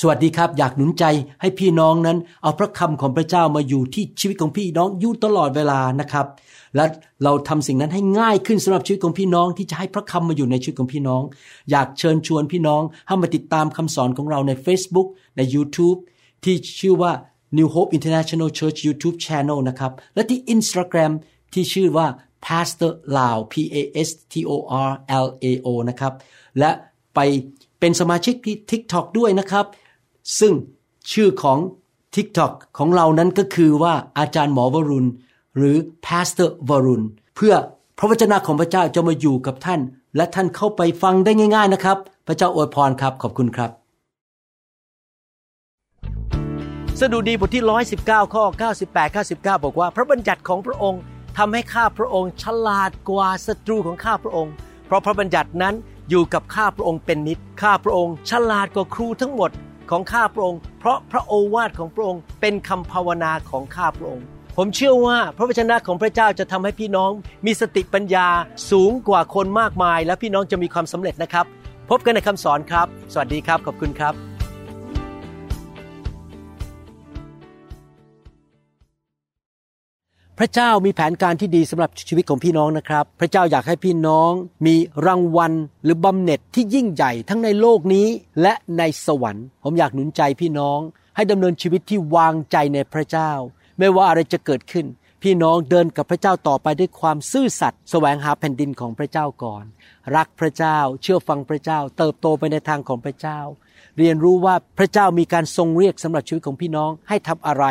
สวัสดีครับ อยากหนุนใจให้พี่น้องนั้น เอาพระคำของพระเจ้ามาอยู่ที่ชีวิตของพี่น้องอยู่ตลอดเวลานะครับ และเราทำสิ่งนั้นให้ง่ายขึ้นสำหรับชีวิตของพี่น้องที่จะให้พระคำมาอยู่ในชีวิตของพี่น้อง อยากเชิญชวนพี่น้องให้มาติดตามคำสอนของเราใน Facebook ใน YouTube ที่ชื่อว่า New Hope International Church YouTube Channel นะครับ และที่ Instagram ที่ชื่อว่า Pastor Lao P A S T O R L A O นะครับ และไปเป็นสมาชิกที่ TikTok ด้วยนะครับ ซึ่งชื่อของ TikTok ของเรานั้นก็คือว่าอาจารย์หมอวรุณ หรือ Pastor วรุณ เพื่อพระวจนะของพระเจ้าจะมาอยู่กับท่าน และท่านเข้าไปฟังได้ง่ายๆนะครับ พระเจ้าอวยพรครับขอบคุณครับ สดุดีบทที่ 119 ข้อ 98 99 บอกว่า พระบัญญัติของพระองค์ทำให้ข้าพระองค์ฉลาดกว่าศัตรูของข้าพระองค์ เพราะพระบัญญัตินั้นอยู่กับข้าพระองค์เป็นนิด ข้าพระองค์ฉลาดกว่าครูทั้งหมด ของข้าพระองค์ เพราะพระโอวาทของพระองค์เป็นคำภาวนาของข้าพระองค์ ผมเชื่อว่าพระวจนะของพระเจ้าจะทำให้พี่น้องมีสติปัญญาสูงกว่าคนมากมาย และพี่น้องจะมีความสำเร็จนะครับ พบกันในคำสอนครับ สวัสดีครับ ขอบคุณครับ พระเจ้ามีแผนการที่ดีสำหรับชีวิตของพี่น้องนะครับ พระเจ้าอยากให้พี่น้องมีรางวัลหรือบำเหน็จที่ยิ่งใหญ่ทั้งในโลกนี้และในสวรรค์ ผมอยากหนุนใจพี่น้อง ให้ดำเนินชีวิตที่วางใจในพระเจ้า ไม่ว่าอะไรจะเกิดขึ้น พี่น้องเดินกับพระเจ้าต่อไปด้วยความซื่อสัตย์แสวงหาแผ่นดินของพระเจ้าก่อน รักพระเจ้า เชื่อฟังพระเจ้า เติบโตไปในทางของพระเจ้า เรียนรู้ว่าพระเจ้ามีการทรงเรียกสำหรับชีวิตของพี่น้องให้ทำอะไร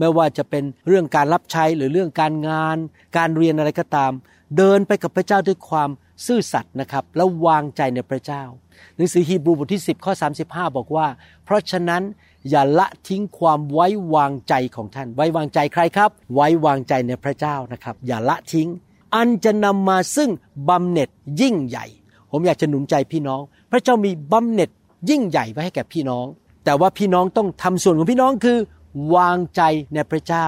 ไม่ว่าจะเป็นเรื่องการรับใช้หรือเรื่องการงาน การเรียนอะไรก็ตาม เดินไปกับพระเจ้าด้วยความซื่อสัตย์นะครับ แล้ววางใจในพระเจ้า หนังสือฮีบรูบทที่ 10 ข้อ 35 บอกว่า เพราะฉะนั้นอย่าละทิ้งความไว้วางใจของท่าน ไว้วางใจใครครับ ไว้วางใจในพระเจ้านะครับ อย่าละทิ้ง อันจะนำมาซึ่งบำเหน็จยิ่งใหญ่ ผมอยากจะหนุนใจพี่น้อง พระเจ้ามีบำเหน็จยิ่งใหญ่ไว้ให้แก่พี่น้อง แต่ว่าพี่น้องต้องทำส่วนของพี่น้องคือ วางใจในพระเจ้า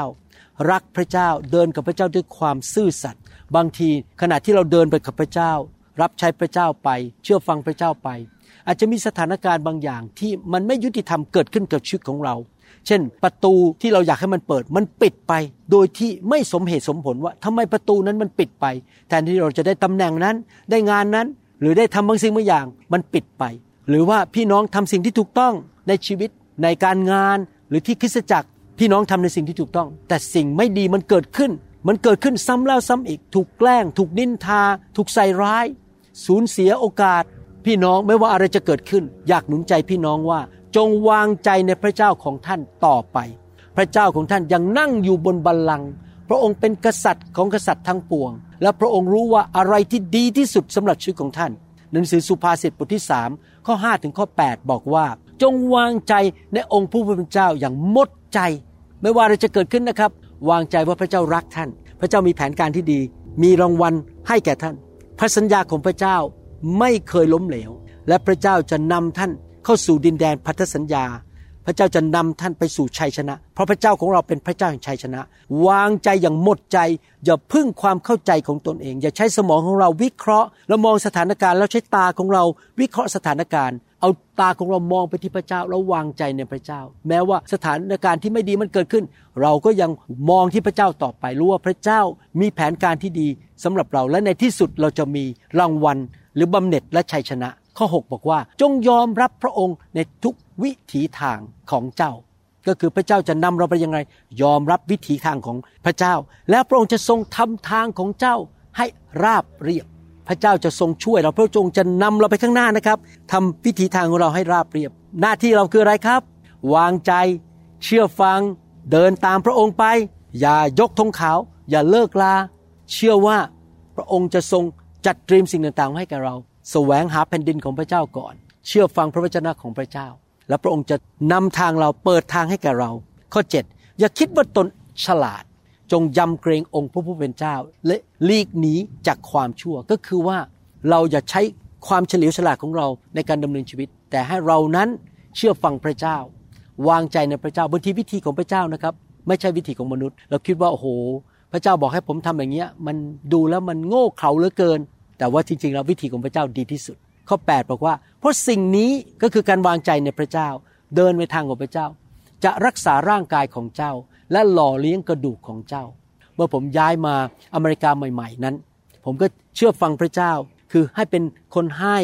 รักพระเจ้าเดินกับพระเจ้าด้วยความซื่อสัตย์บางทีขณะที่เราเดินไปกับพระเจ้า รับใช้พระเจ้าไป เชื่อฟังพระเจ้าไป อาจจะมีสถานการณ์บางอย่างที่มันไม่ยุติธรรมเกิดขึ้นกับชีวิตของเรา เช่น ประตูที่เราอยากให้มันเปิดมันปิดไป โดยที่ไม่สมเหตุสมผลว่าทำไมประตูนั้นมันปิดไปแทนที่เราจะได้ตำแหน่งนั้นได้งานนั้น หรือได้ทำบางสิ่งบางอย่างมันปิดไป หรือว่าพี่น้องทำสิ่งที่ถูกต้องในชีวิตในการงาน หรือที่คริสตจักรพี่น้องทำในสิ่งที่ถูกต้อง แต่สิ่งไม่ดีมันเกิดขึ้น มันเกิดขึ้นซ้ำแล้วซ้ำอีก ถูกแกล้ง ถูกนินทา ถูกใส่ร้าย สูญเสียโอกาส พี่น้องไม่ว่าอะไรจะเกิดขึ้น อยากหนุนใจพี่น้องว่า จงวางใจในพระเจ้าของท่านต่อไป พระเจ้าของท่านยังนั่งอยู่บนบัลลังก์พระองค์เป็นกษัตริย์ของกษัตริย์ทั้งปวง และพระองค์รู้ว่าอะไรที่ดีที่สุดสำหรับชีวิตของท่าน หนังสือสุภาษิตบทที่สามข้อ5ถึงข้อ 8 บอกว่าจงวางใจในองค์ผู้เป็นเจ้าอย่างหมดใจ ไม่ว่าอะไรจะเกิดขึ้นนะครับ วางใจว่าพระเจ้ารักท่าน พระเจ้ามีแผนการที่ดี มีรางวัลให้แก่ท่าน พระสัญญาของพระเจ้าไม่เคยล้มเหลว และพระเจ้าจะนำท่านเข้าสู่ดินแดนพันธสัญญา พระเจ้าจะนำท่านไปสู่ชัยชนะ เพราะพระเจ้าของเราเป็นพระเจ้าแห่งชัยชนะ วางใจอย่างหมดใจ อย่าพึ่งความเข้าใจของตนเอง อย่าใช้สมองของเราวิเคราะห์ แล้วมองสถานการณ์แล้วใช้ตาของเราวิเคราะห์สถานการณ์ เอาตาของเรามองไปที่พระเจ้าแล้ววางใจในพระเจ้า แม้ว่าสถานการณ์ที่ไม่ดีมันเกิดขึ้น เราก็ยังมองที่พระเจ้าต่อไปรู้ว่าพระเจ้ามีแผนการที่ดีสำหรับเราและในที่สุดเราจะมีรางวัลหรือบำเหน็จและชัยชนะ ข้อ 6 บอกว่า จงยอมรับพระองค์ในทุกวิถีทางของเจ้า ก็คือพระเจ้าจะนำเราไปยังไง ยอมรับวิถีทางของพระเจ้า แล้วพระองค์จะทรงทำทางของเจ้าให้ราบเรียบ พระเจ้าจะทรงช่วยเราพระองค์จะนำเราไปข้างหน้านะครับทำวิถีทางของเราให้ราบเรียบ หน้าที่เราคืออะไรครับ วางใจเชื่อฟังเดินตามพระองค์ไป อย่ายกธงขาว อย่าเลิกลา เชื่อว่าพระองค์จะทรงจัดเตรียมสิ่งต่างๆ ให้แก่เราแสวงหาแผ่นดินของพระเจ้าก่อน เชื่อฟังพระวจนะของพระเจ้า และพระองค์จะนำทางเราเปิดทางให้แก่เรา ข้อ 7 อย่าคิดว่าตนฉลาด จงยำเกรงองค์พระผู้เป็นเจ้า และลีกหนีจากความชั่วก็คือว่าเราอย่าใช้ความเฉลียวฉลาดของเราในการดำเนินชีวิต แต่ให้เรานั้นเชื่อฟังพระเจ้า วางใจในพระเจ้าบางทีวิธีของพระเจ้านะครับ ไม่ใช่วิธีของมนุษย์ เราคิดว่าโอ้โห พระเจ้าบอกให้ผมทำอย่างเงี้ย มันดูแล้วมันโง่เขลาเหลือเกิน แต่ว่าจริงๆแล้ววิธีของพระเจ้าดีที่สุด ข้อ 8 บอกว่า เพราะสิ่งนี้ก็คือการวางใจในพระเจ้า เดินในทางของพระเจ้า จะรักษาร่างกายของเจ้า และหล่อเลี้ยงกระดูกของเจ้า เมื่อผมย้ายมาอเมริกาใหม่ ๆนั้น ผมก็เชื่อฟังพระเจ้าคือให้เป็นคนให้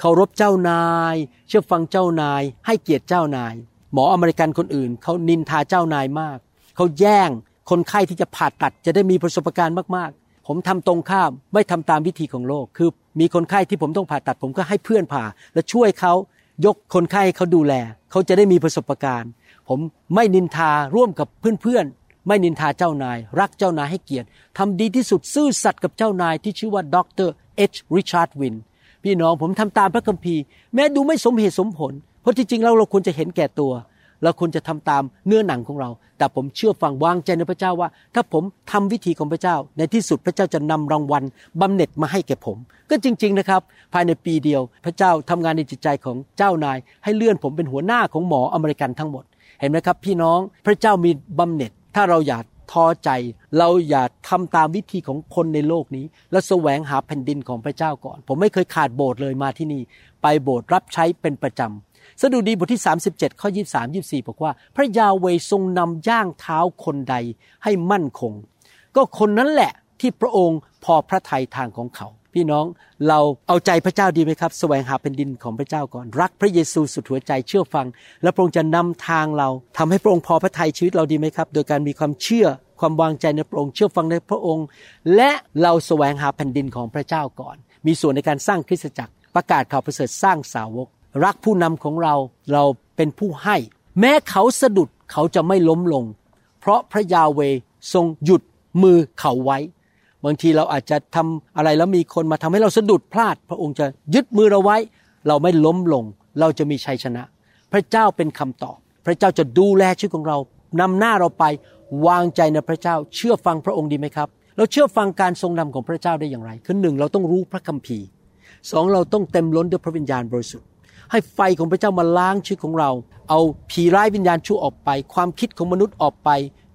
เคารพเจ้านาย เชื่อฟังเจ้านาย ให้เกียรติเจ้านาย หมออเมริกันคนอื่นเขานินทาเจ้านายมากเขาแย่งคนไข้ที่จะผ่าตัดจะได้มีประสบการณ์มากๆ ผมทำตรงข้ามไม่ทำตามวิธีของโลก คือมีคนไข้ที่ผมต้องผ่าตัด ผมก็ให้เพื่อนผ่า และช่วยเขายกคนไข้เขาดูแล เขาจะได้มีประสบการณ์ ผมไม่นินทาร่วมกับเพื่อนๆ ไม่นินทาเจ้านาย รักเจ้านายให้เกียรติทำดีที่สุดซื่อสัตย์กับเจ้านายที่ชื่อว่าดรเอชริชาร์ดวินพี่น้องผมทำตามพระคัมภีร์ แม้ดูไม่สมเหตุสมผล เพราะที่จริงแล้วเราควรจะเห็นแก่ตัว เราควรจะทำตามเนื้อหนังของเรา แต่ผมเชื่อฟังวางใจในพระเจ้าว่า ถ้าผมทำวิธีของพระเจ้า ในที่สุดพระเจ้าจะนำรางวัลบำเหน็จมาให้แก่ผม ก็จริง ๆนะครับ ภายในปีเดียว พระเจ้าทำงานในจิตใจของเจ้านาย ให้เลื่อนผมเป็นหัวหน้าของหมออเมริกันทั้งหมด เห็นไหมครับ พี่น้องพระเจ้ามีบำเหน็จ ถ้าเราอย่าท้อใจ เราอย่าทำตามวิธีของคนในโลกนี้ แล้วแสวงหาแผ่นดินของพระเจ้าก่อน ผมไม่เคยขาดโบสถ์เลยมาที่นี่ ไปโบสถ์รับใช้เป็นประจำ สดุดีบทที่ 37 ข้อ 23 24 บอกว่า พระยาเวทรงนำย่างเท้าคนใดให้มั่นคง ก็คนนั้นแหละที่พระองค์พอพระทัยทางของเขา พี่น้องเราเอาใจพระเจ้าดีไหมครับ แสวงหาแผ่นดินของพระเจ้าก่อนรักพระเยซูสุดหัวใจเชื่อฟัง และพระองค์จะนำทางเราทำให้พระองค์พอพระทัยชีวิตเราดีไหมครับ โดยการมีความเชื่อความวางใจในพระองค์เชื่อฟังในพระองค์ และเราแสวงหาแผ่นดินของพระเจ้าก่อน มีส่วนในการสร้างคริสตจักรประกาศข่าวประเสริฐสร้างสาวก รักผู้นำของเราเราเป็นผู้ให้ แม้เขาสะดุดเขาจะไม่ล้มลง เพราะพระยาเวทรงหยุดมือเขาไว้ บางทีเราอาจจะทำอะไรแล้วมีคนมาทำให้เราสะดุดพลาด พระองค์จะยึดมือเราไว้ เราไม่ล้มลง เราจะมีชัยชนะ พระเจ้าเป็นคำตอบ พระเจ้าจะดูแลชีวิตของเรานำหน้าเราไปวางใจในพระเจ้า เชื่อฟังพระองค์ดีไหมครับ เราเชื่อฟังการทรงนำของพระเจ้าได้อย่างไรคือหนึ่งเราต้องรู้พระคัมภีร์สองเราต้องเต็มล้นด้วยพระวิญญาณบริสุทธิ์ ให้ไฟของพระเจ้ามาล้างชีวิตของเรา เอาผีร้ายวิญญาณชั่วออกไป ความคิดของมนุษย์ออกไป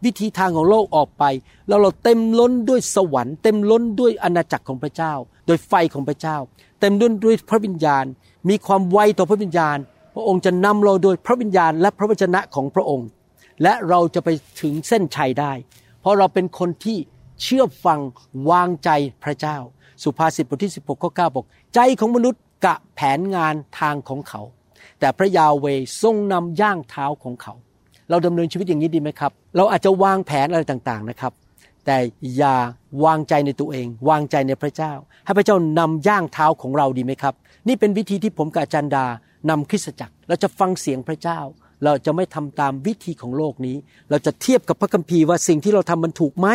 วิธีทางของโลกออกไป แล้วเราเต็มล้นด้วยสวรรค์เต็มล้นด้วยอาณาจักรของพระเจ้า โดยไฟของพระเจ้า เต็มล้นด้วยพระวิญญาณ มีความไวต่อพระวิญญาณ พระองค์จะนำเราโดยพระวิญญาณและพระวจนะของพระองค์ และเราจะไปถึงเส้นชัยได้ เพราะเราเป็นคนที่เชื่อฟังวางใจพระเจ้า สุภาษิตบทที่ 16ข้อ9บอก ใจของมนุษย์ กะแผนงานทางของเขา แต่พระยาเวทรงนำย่างเท้าของเขา เราดำเนินชีวิตอย่างนี้ดีไหมครับ เราอาจจะวางแผนอะไรต่างๆนะครับ แต่อย่าวางใจในตัวเอง วางใจในพระเจ้า ให้พระเจ้านำย่างเท้าของเราดีไหมครับ นี่เป็นวิธีที่ผมกับอาจารย์ดานำคริสตจักร เราจะฟังเสียงพระเจ้า เราจะไม่ทำตามวิธีของโลกนี้ เราจะเทียบกับพระคัมภีร์ว่าสิ่งที่เราทำมันถูกไหม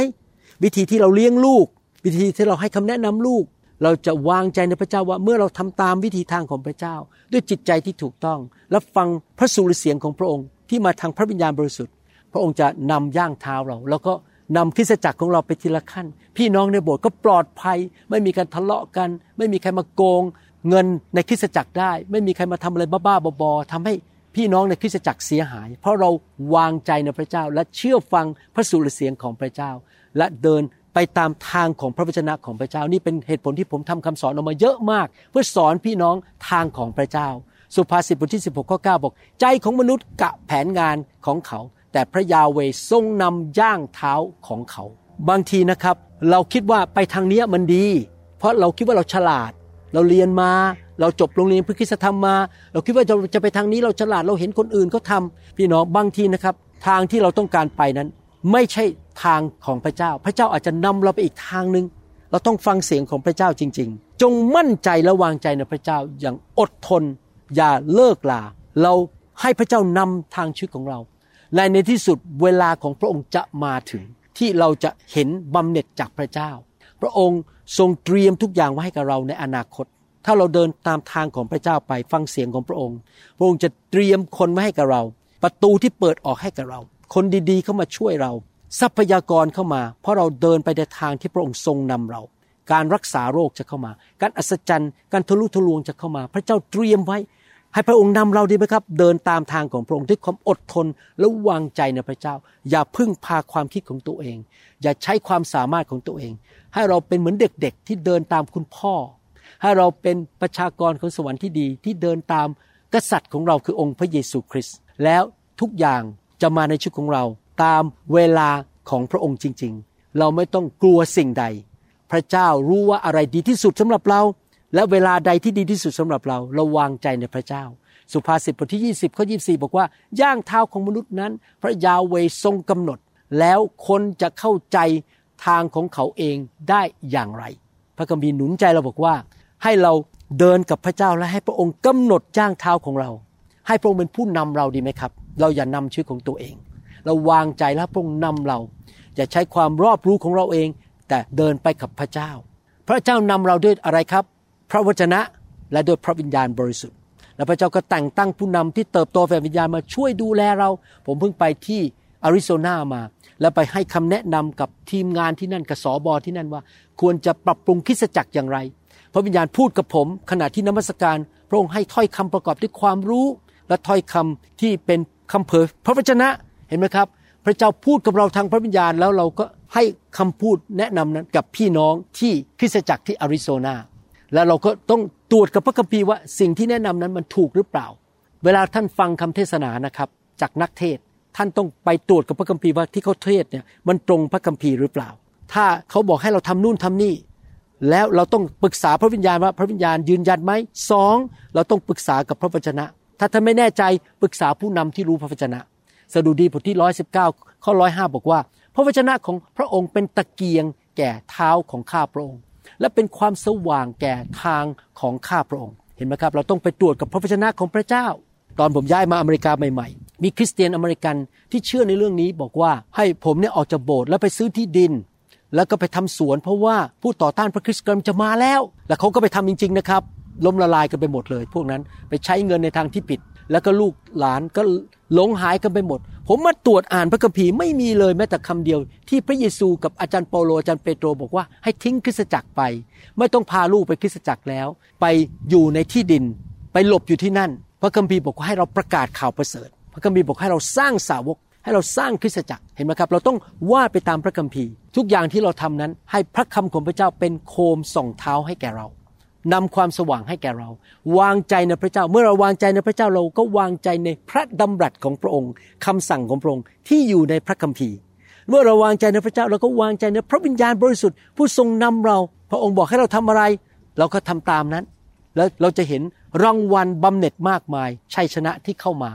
วิธีที่เราเลี้ยงลูก วิธีที่เราให้คำแนะนำลูก เราจะวางใจในพระเจ้าว่าเมื่อเราทำตามวิธีทางของพระเจ้า ด้วยจิตใจที่ถูกต้อง และฟังพระสุรเสียงของพระองค์ที่มาทางพระวิญญาณบริสุทธิ์ พระองค์จะนำย่างเท้าเรา แล้วก็นำคริสจักรของเราไปทีละขั้น พี่น้องในโบสถ์ก็ปลอดภัย ไม่มีการทะเลาะกัน ไม่มีใครมาโกง เงินในคริสจักรได้ ไม่มีใครมาทำอะไรบ้าๆบอๆทำให้พี่น้องในคริสจักรเสียหาย เพราะเราวางใจในพระเจ้าและเชื่อฟังพระสุรเสียงของพระเจ้า และเดิน ไปตามทางของพระวจนะของพระเจ้า นี่เป็นเหตุผลที่ผมทำคำสอนออกมาเยอะมาก เพื่อสอนพี่น้องทางของพระเจ้า สุภาษิตบทที่ 16ข้อ9บอก ใจของมนุษย์กะแผนงานของเขา แต่พระยาเวทรงนำย่างเท้าของเขา บางทีนะครับ เราคิดว่าไปทางนี้มันดี เพราะเราคิดว่าเราฉลาด เราเรียนมา เราจบโรงเรียนพฤกษธรรมมา เราคิดว่าจะจะไปทางนี้เราฉลาดเราเห็นคนอื่นเขาทาพี่น้องบางทีนะครับ ทางที่เราต้องการไปนั้น ไม่ใช่ ทางของพระเจ้า พระเจ้าอาจจะนำเราไปอีกทางหนึ่งเราต้องฟังเสียงของพระเจ้าจริง ๆ จงมั่นใจและวางใจในพระเจ้าอย่างอดทน อย่าเลิกลา เราให้พระเจ้านำทางชีวิตของเรา และในที่สุดเวลาของพระองค์จะมาถึงที่เราจะเห็นบำเหน็จจากพระเจ้า พระองค์ทรงเตรียมทุกอย่างไว้ให้กับเราในอนาคต ถ้าเราเดินตามทางของพระเจ้าไปฟังเสียงของพระองค์ พระองค์จะเตรียมคนไว้ให้กับเรา ประตูที่เปิดออกให้กับเรา คนดีๆเข้ามาช่วยเรา ทรัพยากรเข้ามา เพราะเราเดินไปในทางที่พระองค์ทรงนำเรา การรักษาโรคจะเข้ามา การอัศจรรย์ การทะลุทะลวงจะเข้ามา พระเจ้าเตรียมไว้ ให้พระองค์นำเราดีไหมครับ เดินตามทางของพระองค์ด้วยความอดทนและวางใจในพระเจ้า อย่าพึ่งพาความคิดของตัวเอง อย่าใช้ความสามารถของตัวเอง ให้เราเป็นเหมือนเด็กๆ ที่เดินตามคุณพ่อ ให้เราเป็นประชากรของสวรรค์ที่ดีที่เดินตามกษัตริย์ของเราคือองค์พระเยซูคริสต์แล้วทุกอย่างจะมาในชีวิตของเรา ตามเวลาของพระองค์จริง ๆ เราไม่ต้องกลัวสิ่งใด พระเจ้ารู้ว่าอะไรดีที่สุดสำหรับเรา และเวลาใดที่ดีที่สุดสำหรับเรา เราวางใจในพระเจ้า สุภาษิตบทที่ 20ข้อ24 บอกว่า ย่างเท้าของมนุษย์นั้น พระยาเวทรงกำหนด แล้วคนจะเข้าใจทางของเขาเองได้อย่างไร พระคัมภีร์หนุนใจเราบอกว่า ให้เราเดินกับพระเจ้าและให้พระองค์กำหนดย่างเท้าของเรา ให้พระองค์เป็นผู้นำเราดีไหมครับ เราอย่านำชีวิตของตัวเอง เราวางใจแล้วพระองค์นำเราอย่าใช้ความรอบรู้ของเราเอง แต่เดินไปกับพระเจ้า พระเจ้านำเราด้วยอะไรครับ พระวจนะและด้วยพระวิญญาณบริสุทธิ์ และพระเจ้าก็แต่งตั้งผู้นำที่เติบโตแฝงวิญญาณมาช่วยดูแลเรา ผมเพิ่งไปที่อาริโซนามา แล้วไปให้คำแนะนำกับทีมงานที่นั่นกับสอบอที่นั่นว่า ควรจะปรับปรุงคิสจักรอย่างไร พระวิญญาณพูดกับผมขณะที่นมัสการ พระองค์ให้ถ้อยคำประกอบด้วยความรู้ และถ้อยคำที่เป็นคำเผยพระวจนะ เห็นไหมครับ พระเจ้าพูดกับเราทางพระวิญญาณแล้วเราก็ให้คำพูดแนะนำนั้นกับพี่น้องที่คริสตจักรที่อาริโซนาแล้วเราก็ต้องตรวจกับพระคัมภีร์ว่าสิ่งที่แนะนำนั้นมันถูกหรือเปล่า เวลาท่านฟังคำเทศนานะครับ จากนักเทศท่านต้องไปตรวจกับพระคัมภีร์ว่าที่เขาเทศเนี่ยมันตรงพระคัมภีร์หรือเปล่า ถ้าเขาบอกให้เราทำนู่นทำนี่ แล้วเราต้องปรึกษาพระวิญญาณว่าพระวิญญาณยืนยันไหมสองเราต้องปรึกษากับพระวจนะ ถ้าท่านไม่แน่ใจปรึกษาผู้นำที่รู้พระวจนะ สดุดีบทที่ร้อยสิบเก้าข้อร้อยห้าบอกว่า พระวจนะของพระองค์เป็นตะเกียงแก่เท้าของข้าพระองค์ และเป็นความสว่างแก่ทางของข้าพระองค์ เห็นไหมครับ เราต้องไปตรวจกับพระวจนะของพระเจ้า ตอนผมย้ายมาอเมริกาใหม่ๆ มีคริสเตียนอเมริกันที่เชื่อในเรื่องนี้บอกว่าให้ผมเนี่ยออกจากโบสถ์แล้วไปซื้อที่ดิน แล้วก็ไปทำสวน เพราะว่าผู้ต่อต้านพระคริสต์กำลังจะมาแล้ว แล้วเขาก็ไปทำจริง ๆ นะครับล้มละลายกันไปหมดเลย พวกนั้นไปใช้เงินในทางที่ผิด แล้วก็ลูกหลานก็ หลงหายกันไปหมด ผมมาตรวจอ่านพระคัมภีร์ไม่มีเลยแม้แต่คำเดียว ที่พระเยซูกับอาจารย์เปาโลอาจารย์เปโตรบอกว่าให้ทิ้งคริสตจักรไป ไม่ต้องพาลูกไปคริสตจักรแล้ว ไปอยู่ในที่ดิน ไปหลบอยู่ที่นั่น พระคัมภีร์บอกว่าให้เราประกาศข่าวประเสริฐ พระคัมภีร์บอกให้เราสร้างสาวก ให้เราสร้างคริสตจักรเห็นไหมครับ เราต้องว่าไปตามพระคัมภีร์ ทุกอย่างที่เราทำนั้นให้พระคำของพระเจ้าเป็นโคมส่องเท้าให้แก่เรา นำความสว่างให้แก่เรา วางใจในพระเจ้า เมื่อเราวางใจในพระเจ้าเราก็วางใจในพระดำรัสของพระองค์คำสั่งของพระองค์ที่อยู่ในพระคัมภีร์ เมื่อเราวางใจในพระเจ้าเราก็วางใจในพระวิญญาณบริสุทธิ์ผู้ทรงนำเรา พระองค์บอกให้เราทำอะไร เราก็ทำตามนั้น แล้วเราจะเห็นรางวัลบำเหน็จมากมายชัยชนะที่เข้ามา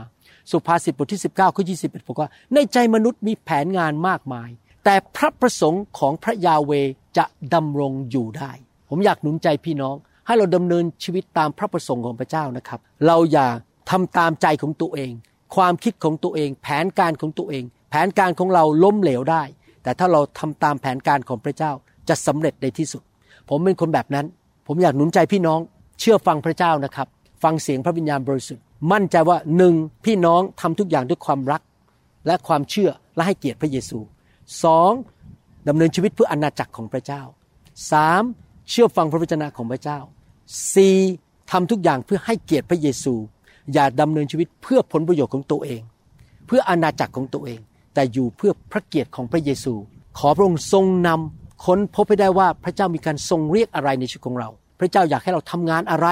สุภาษิตบทที่ 19ข้อ21บอกว่า ในใจมนุษย์มีแผนงานมากมาย แต่พระประสงค์ของพระยาเวจะดำรงอยู่ได้ ผมอยากหนุนใจพี่น้อง ให้เราดำเนินชีวิตตามพระประสงค์ของพระเจ้านะครับ เราอย่าทำตามใจของตัวเอง ความคิดของตัวเอง แผนการของตัวเอง แผนการของเราล้มเหลวได้ แต่ถ้าเราทำตามแผนการของพระเจ้าจะสำเร็จในที่สุด ผมเป็นคนแบบนั้น ผมอยากหนุนใจพี่น้อง เชื่อฟังพระเจ้านะครับ ฟังเสียงพระวิญญาณบริสุทธิ์ มั่นใจว่าหนึ่งพี่น้องทำทุกอย่างด้วยความรัก และความเชื่อและให้เกียรติพระเยซูสองดำเนินชีวิตเพื่ออาณาจักรของพระเจ้าสามเชื่อฟังพระวจนะของพระเจ้า สี่ทำทุกอย่างเพื่อให้เกียรติพระเยซู อย่าดำเนินชีวิตเพื่อผลประโยชน์ของตัวเอง เพื่ออาณาจักรของตัวเอง แต่อยู่เพื่อพระเกียรติของพระเยซู ขอพระองค์ทรงนำค้นพบให้ได้ว่าพระเจ้ามีการทรงเรียกอะไรในชีวิตของเรา พระเจ้าอยากให้เราทำงานอะไร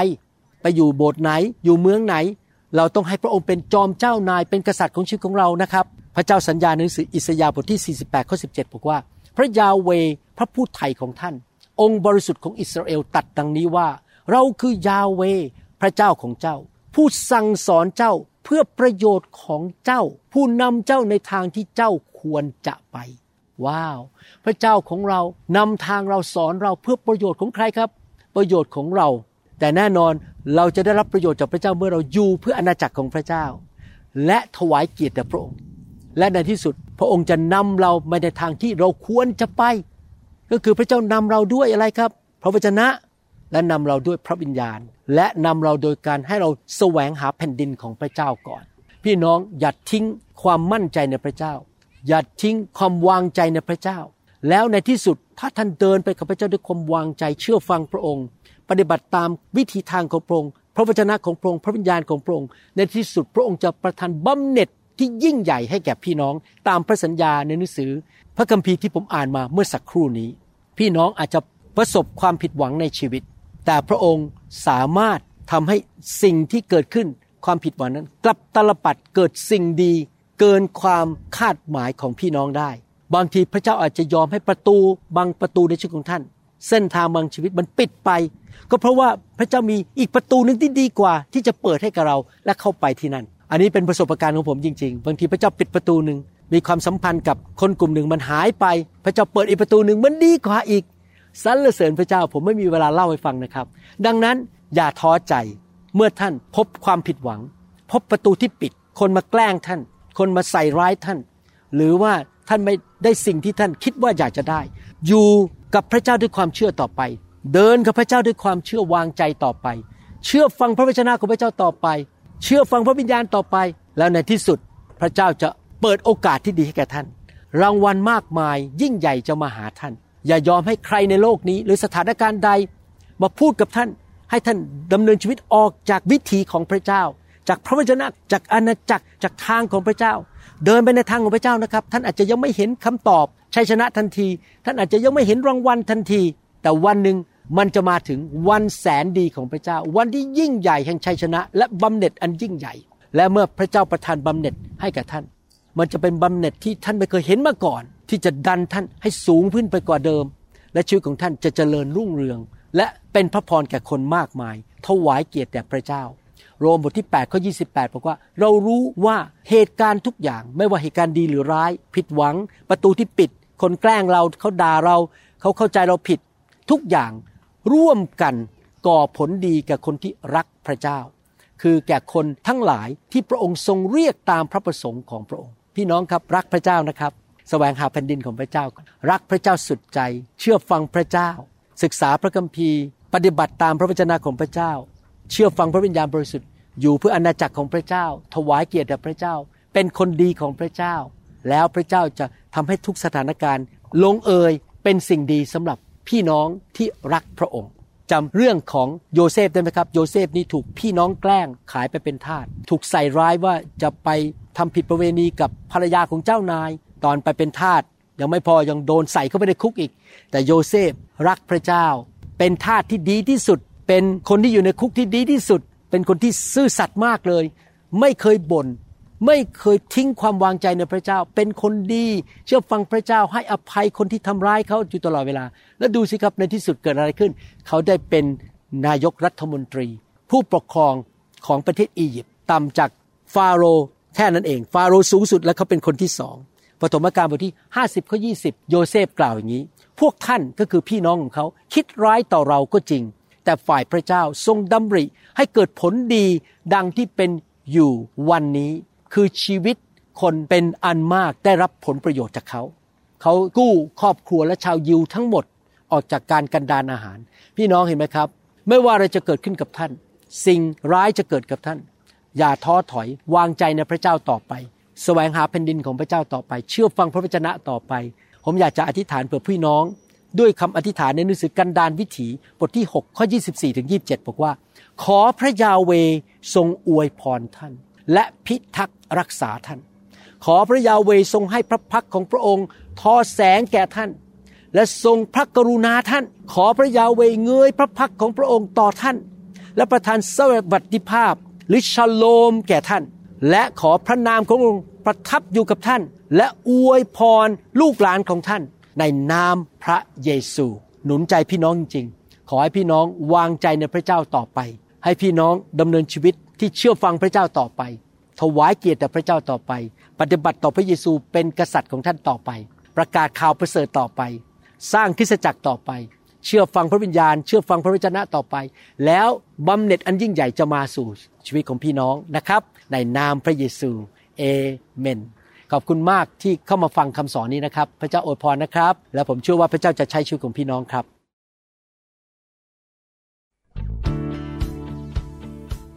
ไปอยู่โบสถ์ไหน อยู่เมืองไหน เราต้องให้พระองค์เป็นจอมเจ้านาย เป็นกษัตริย์ของชีวิตของเรานะครับ พระเจ้าสัญญาในหนังสืออิสยาห์บทที่ 48 ข้อ 17 บอกว่า พระยาเวพระผู้ไถ่ของท่าน องค์บริสุทธิ์ของอิสราเอลตัดดังนี้ว่า เราคือยาเวพระเจ้าของเจ้า ผู้สั่งสอนเจ้าเพื่อประโยชน์ของเจ้า ผู้นำเจ้าในทางที่เจ้าควรจะไป ว้าว พระเจ้าของเรานำทางเราสอนเราเพื่อประโยชน์ของใครครับ ประโยชน์ของเรา แต่แน่นอนเราจะได้รับประโยชน์จากพระเจ้าเมื่อเราอยู่เพื่ออาณาจักรของพระเจ้า และถวายเกียรติแด่พระองค์ และในที่สุดพระองค์จะนำเราไปในทางที่เราควรจะไป ก็คือพระเจ้านำเราด้วยอะไรครับ พระวจนะ และนำเราด้วยพระวิญญาณ และนำเราโดยการให้เราแสวงหาแผ่นดินของพระเจ้าก่อน พี่น้องอย่าทิ้งความมั่นใจในพระเจ้า อย่าทิ้งความวางใจในพระเจ้า แล้วในที่สุดถ้าท่านเดินไปกับพระเจ้าด้วยความวางใจเชื่อฟังพระองค์ ปฏิบัติตามวิธีทางของพระองค์พระวจนะของพระองค์พระวิญญาณของพระองค์ในที่สุดพระองค์จะประทานบำเหน็จที่ยิ่งใหญ่ให้แก่พี่น้อง ตามพระสัญญาในหนังสือ พระคัมภีร์ที่ผมอ่านมาเมื่อสักครู่นี้ พี่น้องอาจจะประสบความผิดหวังในชีวิต แต่พระองค์สามารถทำให้สิ่งที่เกิดขึ้นความผิดหวังนั้น กลับตลปัดเกิดสิ่งดี เกินความคาดหมายของพี่น้องได้ บางทีพระเจ้าอาจจะยอมให้ประตูบางประตูในชีวิตของท่าน เส้นทางบางชีวิตมันปิดไป ก็เพราะว่าพระเจ้ามีอีกประตูหนึ่งที่ดีกว่า ที่จะเปิดให้กับเราและเข้าไปที่นั่น อันนี้เป็นประสบการณ์ของผมจริง ๆ บางทีพระเจ้าปิดประตูหนึ่งมีความสัมพันธ์กับคนกลุ่มหนึ่งมันหายไป พระเจ้าเปิดอีกประตูหนึ่งมันดีกว่าอีก สรรเสริญพระเจ้าผมไม่มีเวลาเล่าให้ฟังนะครับ ดังนั้นอย่าท้อใจเมื่อท่านพบความผิดหวัง พบประตูที่ปิด คนมาแกล้งท่าน คนมาใส่ร้ายท่าน หรือว่าท่านไม่ได้สิ่งที่ท่านคิดว่าอยากจะได้ อยู่กับพระเจ้าด้วยความเชื่อต่อไป เดินกับพระเจ้าด้วยความเชื่อวางใจต่อไป เชื่อฟังพระวจนะของพระเจ้าต่อไป เชื่อฟังพระวิญญาณต่อไป แล้วในที่สุดพระเจ้าจะเปิดโอกาสที่ดีให้แก่ท่าน รางวัลมากมายยิ่งใหญ่จะมาหาท่าน อย่ายอมให้ใครในโลกนี้ หรือสถานการณ์ใดมาพูดกับท่าน ให้ท่านดำเนินชีวิตออกจากวิถีของพระเจ้า จากพระวจนะจากอาณาจักรจากทางของพระเจ้า เดินไปในทางของพระเจ้านะครับ ท่านอาจจะยังไม่เห็นคำตอบชัยชนะทันที ท่านอาจจะยังไม่เห็นรางวัลทันที แต่วันหนึ่งมันจะมาถึงวันแสนดีของพระเจ้า วันที่ยิ่งใหญ่แห่งชัยชนะ และบำเหน็จอันยิ่งใหญ่ และเมื่อพระเจ้าประทานบำเหน็จให้กับท่าน มันจะเป็นบำเหน็จที่ท่านไม่เคยเห็นมาก่อน ที่จะดันท่านให้สูงขึ้นไปกว่าเดิม และชีวิตของท่านจะเจริญรุ่งเรือง และเป็นพระพรแก่คนมากมายถวายเกียรติแด่พระเจ้า โรมบทที่8ข้อ28 บอกว่า เรารู้ว่าเหตุการณ์ทุกอย่าง ไม่ว่าเหตุการณ์ดีหรือร้าย ผิดหวัง ประตูที่ปิด คนแกล้งเราเขาด่าเราเขาเข้าใจเราผิด ทุกอย่างร่วมกันก่อผลดีแก่คนที่รักพระเจ้า คือแก่คนทั้งหลายที่พระองค์ทรงเรียกตามพระประสงค์ของพระองค์ พี่น้องครับรักพระเจ้านะครับสแสวงหาแผ่นดินของพระเจ้า รักพระเจ้าสุดใจ เชื่อฟังพระเจ้า ศึกษาพระคัมภีร์ ปฏิบัติตามพระวจนะของพระเจ้า เชื่อฟังพระวิญญาณบริสุทธิ์อยู่เพื่ออาณาจักรของพระเจ้า ถวายเกียรติแด่พระเจ้า เป็นคนดีของพระเจ้า แล้วพระเจ้าจะทำให้ทุกสถานการณ์ ลงเอยเป็นสิ่งดีสำหรับพี่น้องที่รักพระองค์จำเรื่องของโยเซฟได้ไหมครับ โยเซฟนี่ถูกพี่น้องแกล้งขายไปเป็นทาสถูกใส่ร้ายว่าจะไป ทำผิดประเวณีกับภรรยาของเจ้านาย ตอนไปเป็นทาสยังไม่พอยังโดนใส่เข้าไปในคุกอีก แต่โยเซฟรักพระเจ้า เป็นทาสที่ดีที่สุด เป็นคนที่อยู่ในคุกที่ดีที่สุด เป็นคนที่ซื่อสัตย์มากเลย ไม่เคยบน่นไม่เคยทิ้งความวางใจในพระเจ้า เป็นคนดี เชื่อฟังพระเจ้าให้อภัยคนที่ทำร้ายเขาอยู่ตลอดเวลา แล้วดูสิครับในที่สุดเกิดอะไรขึ้น เขาได้เป็นนายกรัฐมนตรี ผู้ปกครองของประเทศอียิปต์ต่ำจากฟาโรห์ แค่นั้นเอง ฟาโรห์สูงสุดและเขาเป็นคนที่สองปฐมกาลบทที่ 50ข้อ20 โยเซฟกล่าวอย่างนี้ พวกท่านก็คือพี่น้องของเขาคิดร้ายต่อเราก็จริง แต่ฝ่ายพระเจ้าทรงดำริ ให้เกิดผลดีดังที่เป็นอยู่วันนี้ คือชีวิตคนเป็นอันมากได้รับผลประโยชน์จากเขา เขากู้ครอบครัวและชาวยิวทั้งหมดออกจากการกันดานอาหาร พี่น้องเห็นไหมครับ ไม่ว่าอะไรจะเกิดขึ้นกับท่าน สิ่งร้ายจะเกิดกับท่าน อย่าท้อถอยวางใจในพระเจ้าต่อไปสแสวงหาแผ่นดินของพระเจ้าต่อไป เชื่อฟังพระวจนะต่อไป ผมอยากจะอธิษฐานเผื่อพี่น้อง ด้วยคำอธิษฐานในหนังสือกันดานวิถีบทที่ 6 ข้อ 24ถึง27 บอกว่า ขอพระยาเวทรงอวยพรท่าน และพิทักษ์รักษาท่าน ขอพระยาเวทรงให้พระพักของพระองค์ทอแสงแก่ท่าน และทรงพระกรุณาท่าน ขอพระยาเวเงยพระพักของพระองค์ต่อท่าน และประทานสวัสดิภาพ หรือชโลมแก่ท่าน และขอพระนามขององค์ประทับอยู่กับท่าน และอวยพรลูกหลานของท่าน ในนามพระเยซู หนุนใจพี่น้องจริงๆขอให้พี่น้องวางใจในพระเจ้าต่อไป ให้พี่น้องดำเนินชีวิตที่เชื่อฟังพระเจ้าต่อไป ถวายเกียรติแด่พระเจ้าต่อไป ปฏิบัติต่อพระเยซูเป็นกษัตริย์ของท่านต่อไป ประกาศข่าวประเสริฐต่อไป สร้างคริสตจักรต่อไป เชื่อฟังพระวิญญาณ เชื่อฟังพระวจนะต่อไป แล้วบำเหน็จอันยิ่งใหญ่จะมาสู่ชีวิตของพี่น้องนะครับ ในนามพระเยซูเอเมนขอบคุณมากที่เข้ามาฟังคำสอนนี้นะครับ พระเจ้าอวยพรนะครับ และผมเชื่อว่าพระเจ้าจะใช้ชีวิตของพี่น้องครับ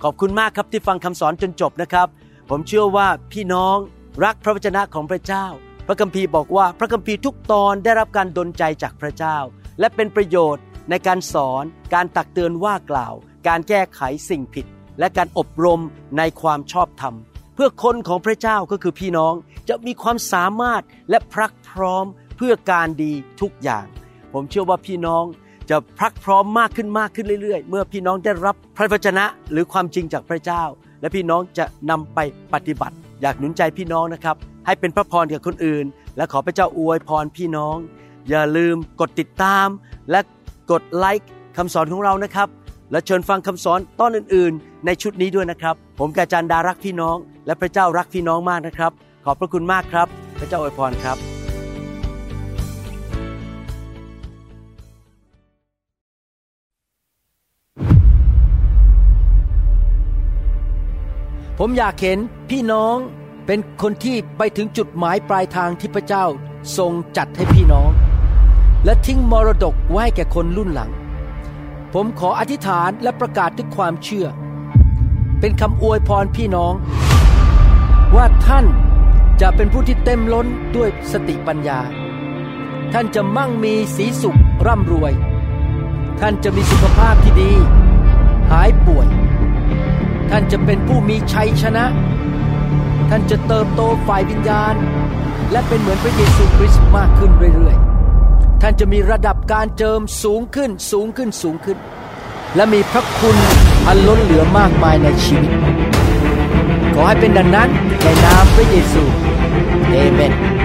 ขอบคุณมากครับที่ฟังคำสอนจนจบนะครับ ผมเชื่อว่าพี่น้องรักพระวจนะของพระเจ้า พระคัมภีร์บอกว่าพระคัมภีร์ทุกตอนได้รับการดลใจจากพระเจ้า และเป็นประโยชน์ในการสอน การตักเตือนว่ากล่าว การแก้ไขสิ่งผิด และการอบรมในความชอบธรรม เพื่อคนของพระเจ้าก็คือพี่น้องจะมีความสามารถและพรักพร้อมเพื่อการดีทุกอย่าง ผมเชื่อว่าพี่น้องจะพรักพร้อมมากขึ้นมากขึ้นเรื่อยๆ เมื่อพี่น้องได้รับพระวจนะหรือความจริงจากพระเจ้า และพี่น้องจะนำไปปฏิบัติ อยากหนุนใจพี่น้องนะครับ ให้เป็นพระพรกับคนอื่น และขอพระเจ้าอวยพรพี่น้อง อย่าลืมกดติดตาม และกดไลค์คำสอนของเรานะครับ และเชิญฟังคำสอนตอนอื่น ๆ ในชุดนี้ด้วยนะครับ ผมกาจันดารักพี่น้อง และพระเจ้ารักพี่น้องมากนะครับ ขอบพระคุณมากครับ พระเจ้าอวยพรครับผมอยากเห็นพี่น้องเป็นคนที่ไปถึงจุดหมายปลายทางที่พระเจ้าทรงจัดให้พี่น้อง และทิ้งมรดกไว้แก่คนรุ่นหลัง ผมขออธิษฐานและประกาศด้วยความเชื่อ เป็นคำอวยพรพี่น้อง ว่าท่านจะเป็นผู้ที่เต็มล้นด้วยสติปัญญา ท่านจะมั่งมีสีสุขร่ำรวย ท่านจะมีสุขภาพที่ดี หายป่วย ท่านจะเป็นผู้มีชัยชนะ ท่านจะเติบโตฝ่ายวิญญาณ และเป็นเหมือนพระเยซูคริสต์มากขึ้นเรื่อยๆานจะมีระดับการเจิมสูงขึ้นสูงขึ้นสูงขึ้น และมีพระคุณอันล้นเหลือมากมายในชีวิต ขอให้เป็นดังนั้นในนามพระเยซูเอเมน